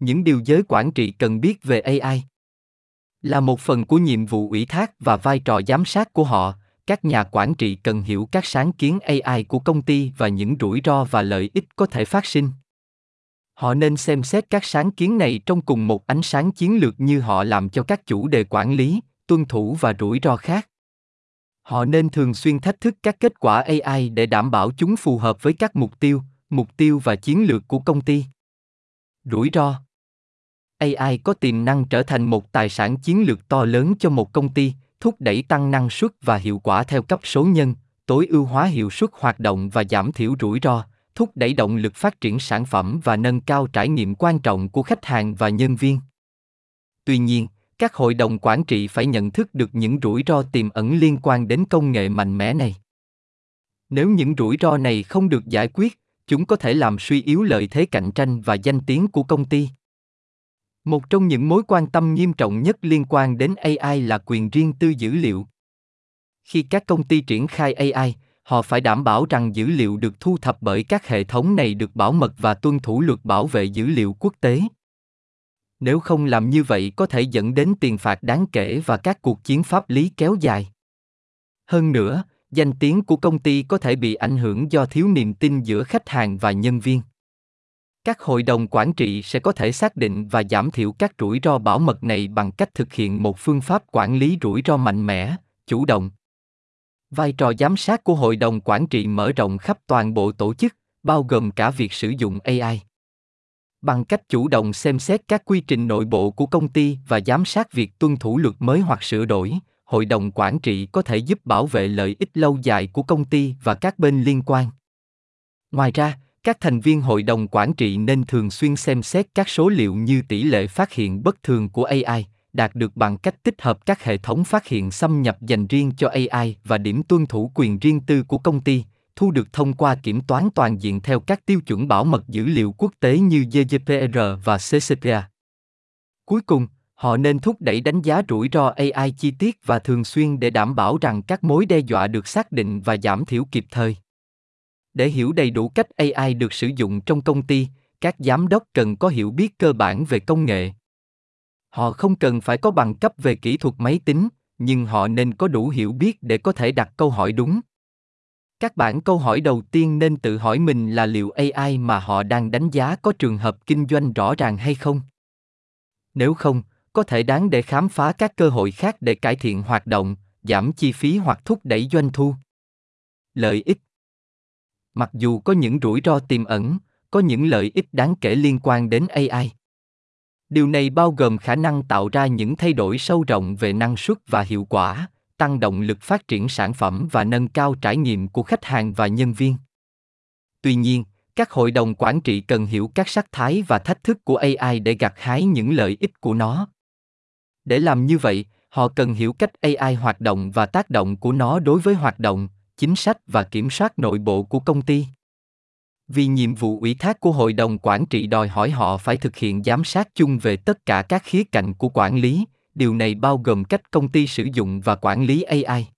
những điều giới quản trị cần biết về AI. Là một phần của nhiệm vụ ủy thác và vai trò giám sát của họ, các nhà quản trị cần hiểu các sáng kiến AI của công ty và những rủi ro và lợi ích có thể phát sinh. Họ nên xem xét các sáng kiến này trong cùng một ánh sáng chiến lược như họ làm cho các chủ đề quản lý, tuân thủ và rủi ro khác. Họ nên thường xuyên thách thức các kết quả AI để đảm bảo chúng phù hợp với các mục tiêu, mục tiêu và chiến lược của công ty. Rủi ro AI có tiềm năng trở thành một tài sản chiến lược to lớn cho một công ty, thúc đẩy tăng năng suất và hiệu quả theo cấp số nhân, tối ưu hóa hiệu suất hoạt động và giảm thiểu rủi ro, thúc đẩy động lực phát triển sản phẩm và nâng cao trải nghiệm quan trọng của khách hàng và nhân viên. Tuy nhiên, các hội đồng quản trị phải nhận thức được những rủi ro tiềm ẩn liên quan đến công nghệ mạnh mẽ này. Nếu những rủi ro này không được giải quyết, chúng có thể làm suy yếu lợi thế cạnh tranh và danh tiếng của công ty. Một trong những mối quan tâm nghiêm trọng nhất liên quan đến AI là quyền riêng tư dữ liệu. Khi các công ty triển khai AI, họ phải đảm bảo rằng dữ liệu được thu thập bởi các hệ thống này được bảo mật và tuân thủ luật bảo vệ dữ liệu quốc tế. Nếu không làm như vậy có thể dẫn đến tiền phạt đáng kể và các cuộc chiến pháp lý kéo dài. Hơn nữa, danh tiếng của công ty có thể bị ảnh hưởng do thiếu niềm tin giữa khách hàng và nhân viên các hội đồng quản trị sẽ có thể xác định và giảm thiểu các rủi ro bảo mật này bằng cách thực hiện một phương pháp quản lý rủi ro mạnh mẽ, chủ động. Vai trò giám sát của hội đồng quản trị mở rộng khắp toàn bộ tổ chức, bao gồm cả việc sử dụng ai bằng cách chủ động xem xét các quy trình nội bộ của công ty và giám sát việc tuân thủ luật mới hoặc sửa đổi, hội đồng quản trị có thể giúp bảo vệ lợi ích lâu dài của công ty và các bên liên quan. Ngoài ra các thành viên hội đồng quản trị nên thường xuyên xem xét các số liệu như tỷ lệ phát hiện bất thường của ai đạt được bằng cách tích hợp các hệ thống phát hiện xâm nhập dành riêng cho ai và điểm tuân thủ quyền riêng tư của công ty thu được thông qua kiểm toán toàn diện theo các tiêu chuẩn bảo mật dữ liệu quốc tế như GDPR và CCPA. Cuối cùng, họ nên thúc đẩy đánh giá rủi ro AI chi tiết và thường xuyên để đảm bảo rằng các mối đe dọa được xác định và giảm thiểu kịp thời. Để hiểu đầy đủ cách AI được sử dụng trong công ty, các giám đốc cần có hiểu biết cơ bản về công nghệ. Họ không cần phải có bằng cấp về kỹ thuật máy tính, nhưng họ nên có đủ hiểu biết để có thể đặt câu hỏi đúng. Các bản câu hỏi đầu tiên nên tự hỏi mình là liệu AI mà họ đang đánh giá có trường hợp kinh doanh rõ ràng hay không. Nếu không, có thể đáng để khám phá các cơ hội khác để cải thiện hoạt động, giảm chi phí hoặc thúc đẩy doanh thu. Lợi ích Mặc dù có những rủi ro tiềm ẩn, có những lợi ích đáng kể liên quan đến AI. Điều này bao gồm khả năng tạo ra những thay đổi sâu rộng về năng suất và hiệu quả, tăng động lực phát triển sản phẩm và nâng cao trải nghiệm của khách hàng và nhân viên. Tuy nhiên, các hội đồng quản trị cần hiểu các sắc thái và thách thức của AI để gặt hái những lợi ích của nó. Để làm như vậy, họ cần hiểu cách AI hoạt động và tác động của nó đối với hoạt động, chính sách và kiểm soát nội bộ của công ty. Vì nhiệm vụ ủy thác của hội đồng quản trị đòi hỏi họ phải thực hiện giám sát chung về tất cả các khía cạnh của quản lý, điều này bao gồm cách công ty sử dụng và quản lý ai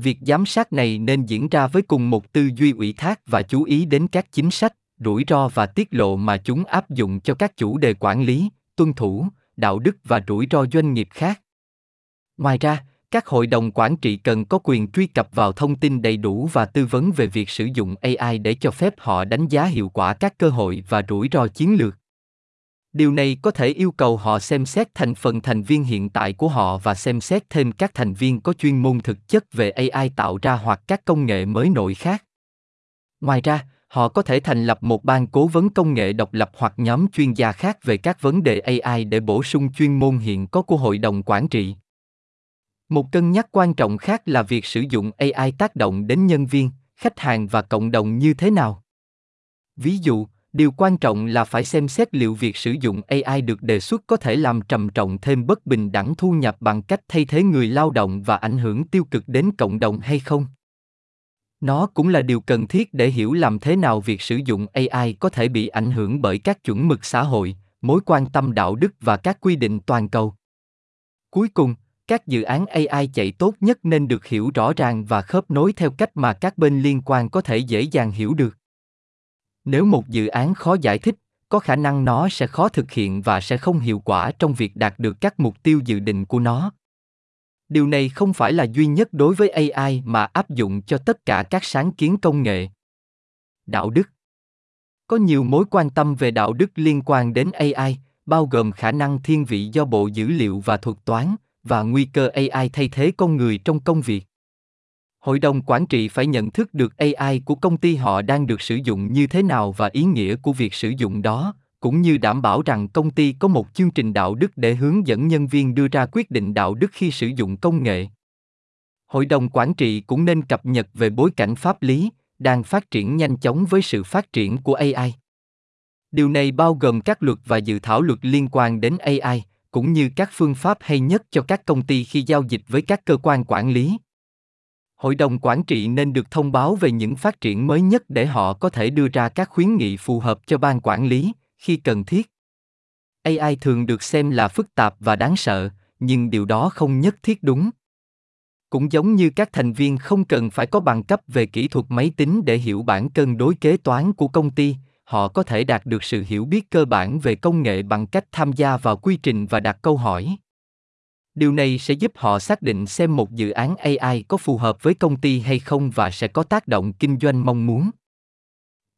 việc giám sát này nên diễn ra với cùng một tư duy ủy thác và chú ý đến các chính sách, rủi ro và tiết lộ mà chúng áp dụng cho các chủ đề quản lý, tuân thủ, đạo đức và rủi ro doanh nghiệp khác. Ngoài ra các hội đồng quản trị cần có quyền truy cập vào thông tin đầy đủ và tư vấn về việc sử dụng ai để cho phép họ đánh giá hiệu quả các cơ hội và rủi ro chiến lược. Điều này có thể yêu cầu họ xem xét thành phần thành viên hiện tại của họ và xem xét thêm các thành viên có chuyên môn thực chất về ai tạo ra hoặc các công nghệ mới nổi khác. Ngoài ra, họ có thể thành lập một ban cố vấn công nghệ độc lập hoặc nhóm chuyên gia khác về các vấn đề ai để bổ sung chuyên môn hiện có của hội đồng quản trị một cân nhắc quan trọng khác là việc sử dụng AI tác động đến nhân viên, khách hàng và cộng đồng như thế nào. Ví dụ, điều quan trọng là phải xem xét liệu việc sử dụng AI được đề xuất có thể làm trầm trọng thêm bất bình đẳng thu nhập bằng cách thay thế người lao động và ảnh hưởng tiêu cực đến cộng đồng hay không. Nó cũng là điều cần thiết để hiểu làm thế nào việc sử dụng AI có thể bị ảnh hưởng bởi các chuẩn mực xã hội, mối quan tâm đạo đức và các quy định toàn cầu. Cuối cùng, các dự án ai chạy tốt nhất nên được hiểu rõ ràng và khớp nối theo cách mà các bên liên quan có thể dễ dàng hiểu được nếu một dự án khó giải thích có khả năng nó sẽ khó thực hiện và sẽ không hiệu quả trong việc đạt được các mục tiêu dự định của nó. Điều này không phải là duy nhất đối với AI mà áp dụng cho tất cả các sáng kiến công nghệ. Đạo đức Có nhiều mối quan tâm về đạo đức liên quan đến AI, bao gồm khả năng thiên vị do bộ dữ liệu và thuật toán, và nguy cơ AI thay thế con người trong công việc. Hội đồng quản trị phải nhận thức được AI của công ty họ đang được sử dụng như thế nào và ý nghĩa của việc sử dụng đó, cũng như đảm bảo rằng công ty có một chương trình đạo đức để hướng dẫn nhân viên đưa ra quyết định đạo đức khi sử dụng công nghệ. Hội đồng quản trị cũng nên cập nhật về bối cảnh pháp lý đang phát triển nhanh chóng với sự phát triển của AI. Điều này bao gồm các luật và dự thảo luật liên quan đến AI, cũng như các phương pháp hay nhất cho các công ty khi giao dịch với các cơ quan quản lý. Hội đồng quản trị nên được thông báo về những phát triển mới nhất để họ có thể đưa ra các khuyến nghị phù hợp cho ban quản lý khi cần thiết. AI thường được xem là phức tạp và đáng sợ, nhưng điều đó không nhất thiết đúng. Cũng giống như các thành viên không cần phải có bằng cấp về kỹ thuật máy tính để hiểu bản cân đối kế toán của công ty, họ có thể đạt được sự hiểu biết cơ bản về công nghệ bằng cách tham gia vào quy trình và đặt câu hỏi. Điều này sẽ giúp họ xác định xem một dự án ai có phù hợp với công ty hay không và sẽ có tác động kinh doanh mong muốn.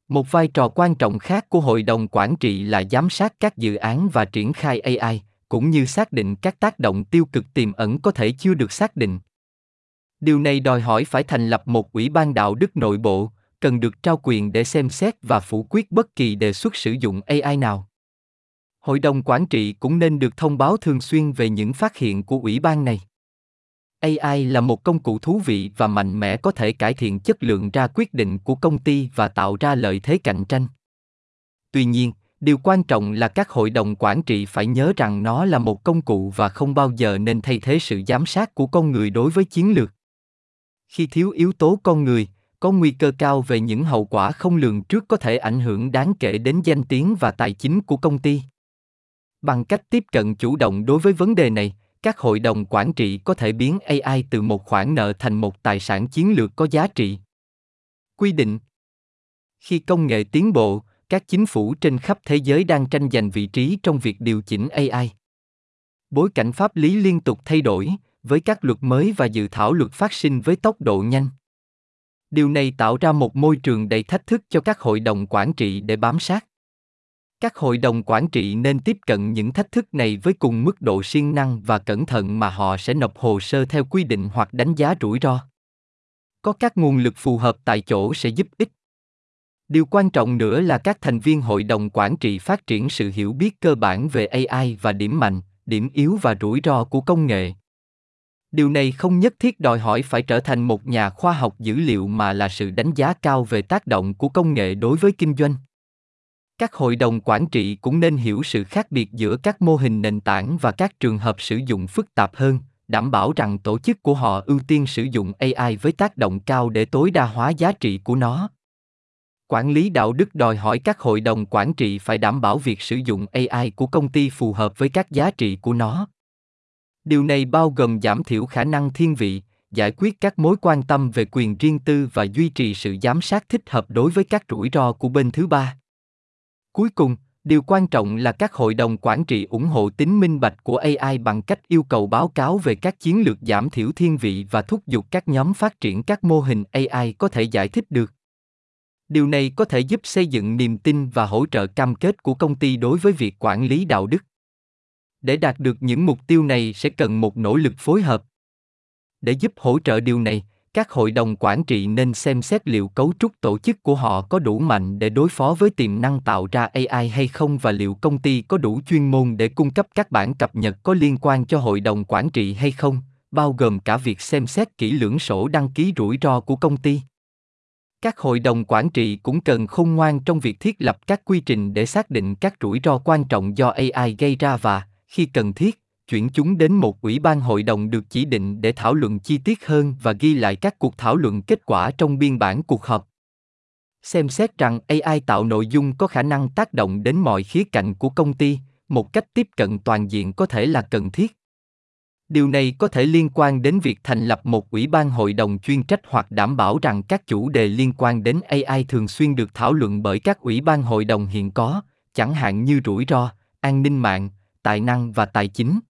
Một vai trò quan trọng khác của hội đồng quản trị là giám sát các dự án và triển khai ai cũng như xác định các tác động tiêu cực tiềm ẩn có thể chưa được xác định. Điều này đòi hỏi phải thành lập một ủy ban đạo đức nội bộ cần được trao quyền để xem xét và phủ quyết bất kỳ đề xuất sử dụng ai nào Hội đồng quản trị cũng nên được thông báo thường xuyên về những phát hiện của ủy ban này. AI là một công cụ thú vị và mạnh mẽ có thể cải thiện chất lượng ra quyết định của công ty và tạo ra lợi thế cạnh tranh. Tuy nhiên, điều quan trọng là các hội đồng quản trị phải nhớ rằng nó là một công cụ và không bao giờ nên thay thế sự giám sát của con người đối với chiến lược. Khi thiếu yếu tố con người, có nguy cơ cao về những hậu quả không lường trước có thể ảnh hưởng đáng kể đến danh tiếng và tài chính của công ty. Bằng cách tiếp cận chủ động đối với vấn đề này, các hội đồng quản trị có thể biến AI từ một khoản nợ thành một tài sản chiến lược có giá trị. Quy định Khi công nghệ tiến bộ, các chính phủ trên khắp thế giới đang tranh giành vị trí trong việc điều chỉnh AI. Bối cảnh pháp lý liên tục thay đổi, với các luật mới và dự thảo luật phát sinh với tốc độ nhanh. Điều này tạo ra một môi trường đầy thách thức cho các hội đồng quản trị để bám sát. Các hội đồng quản trị nên tiếp cận những thách thức này với cùng mức độ siêng năng và cẩn thận mà họ sẽ nộp hồ sơ theo quy định hoặc đánh giá rủi ro. Có các nguồn lực phù hợp tại chỗ sẽ giúp ích. Điều quan trọng nữa là các thành viên hội đồng quản trị phát triển sự hiểu biết cơ bản về ai và điểm mạnh, điểm yếu và rủi ro của công nghệ điều này không nhất thiết đòi hỏi phải trở thành một nhà khoa học dữ liệu mà là sự đánh giá cao về tác động của công nghệ đối với kinh doanh. Các hội đồng quản trị cũng nên hiểu sự khác biệt giữa các mô hình nền tảng và các trường hợp sử dụng phức tạp hơn, đảm bảo rằng tổ chức của họ ưu tiên sử dụng ai với tác động cao để tối đa hóa giá trị của nó. Quản lý đạo đức đòi hỏi các hội đồng quản trị phải đảm bảo việc sử dụng ai của công ty phù hợp với các giá trị của nó điều này bao gồm giảm thiểu khả năng thiên vị giải quyết các mối quan tâm về quyền riêng tư và duy trì sự giám sát thích hợp đối với các rủi ro của bên thứ ba Cuối cùng, điều quan trọng là các hội đồng quản trị ủng hộ tính minh bạch của AI bằng cách yêu cầu báo cáo về các chiến lược giảm thiểu thiên vị và thúc giục các nhóm phát triển các mô hình AI có thể giải thích được. Điều này có thể giúp xây dựng niềm tin và hỗ trợ cam kết của công ty đối với việc quản lý đạo đức. Để đạt được những mục tiêu này sẽ cần một nỗ lực phối hợp. Để giúp hỗ trợ điều này, các hội đồng quản trị nên xem xét liệu cấu trúc tổ chức của họ có đủ mạnh để đối phó với tiềm năng tạo ra ai hay không và liệu công ty có đủ chuyên môn để cung cấp các bản cập nhật có liên quan cho hội đồng quản trị hay không bao gồm cả việc xem xét kỹ lưỡng sổ đăng ký rủi ro của công ty các hội đồng quản trị cũng cần khôn ngoan trong việc thiết lập các quy trình để xác định các rủi ro quan trọng do ai gây ra và khi cần thiết chuyển chúng đến một ủy ban hội đồng được chỉ định để thảo luận chi tiết hơn và ghi lại các cuộc thảo luận kết quả trong biên bản cuộc họp. Xem xét rằng AI tạo nội dung có khả năng tác động đến mọi khía cạnh của công ty, một cách tiếp cận toàn diện có thể là cần thiết. Điều này có thể liên quan đến việc thành lập một ủy ban hội đồng chuyên trách hoặc đảm bảo rằng các chủ đề liên quan đến AI thường xuyên được thảo luận bởi các ủy ban hội đồng hiện có, chẳng hạn như rủi ro, an ninh mạng, tài năng và tài chính.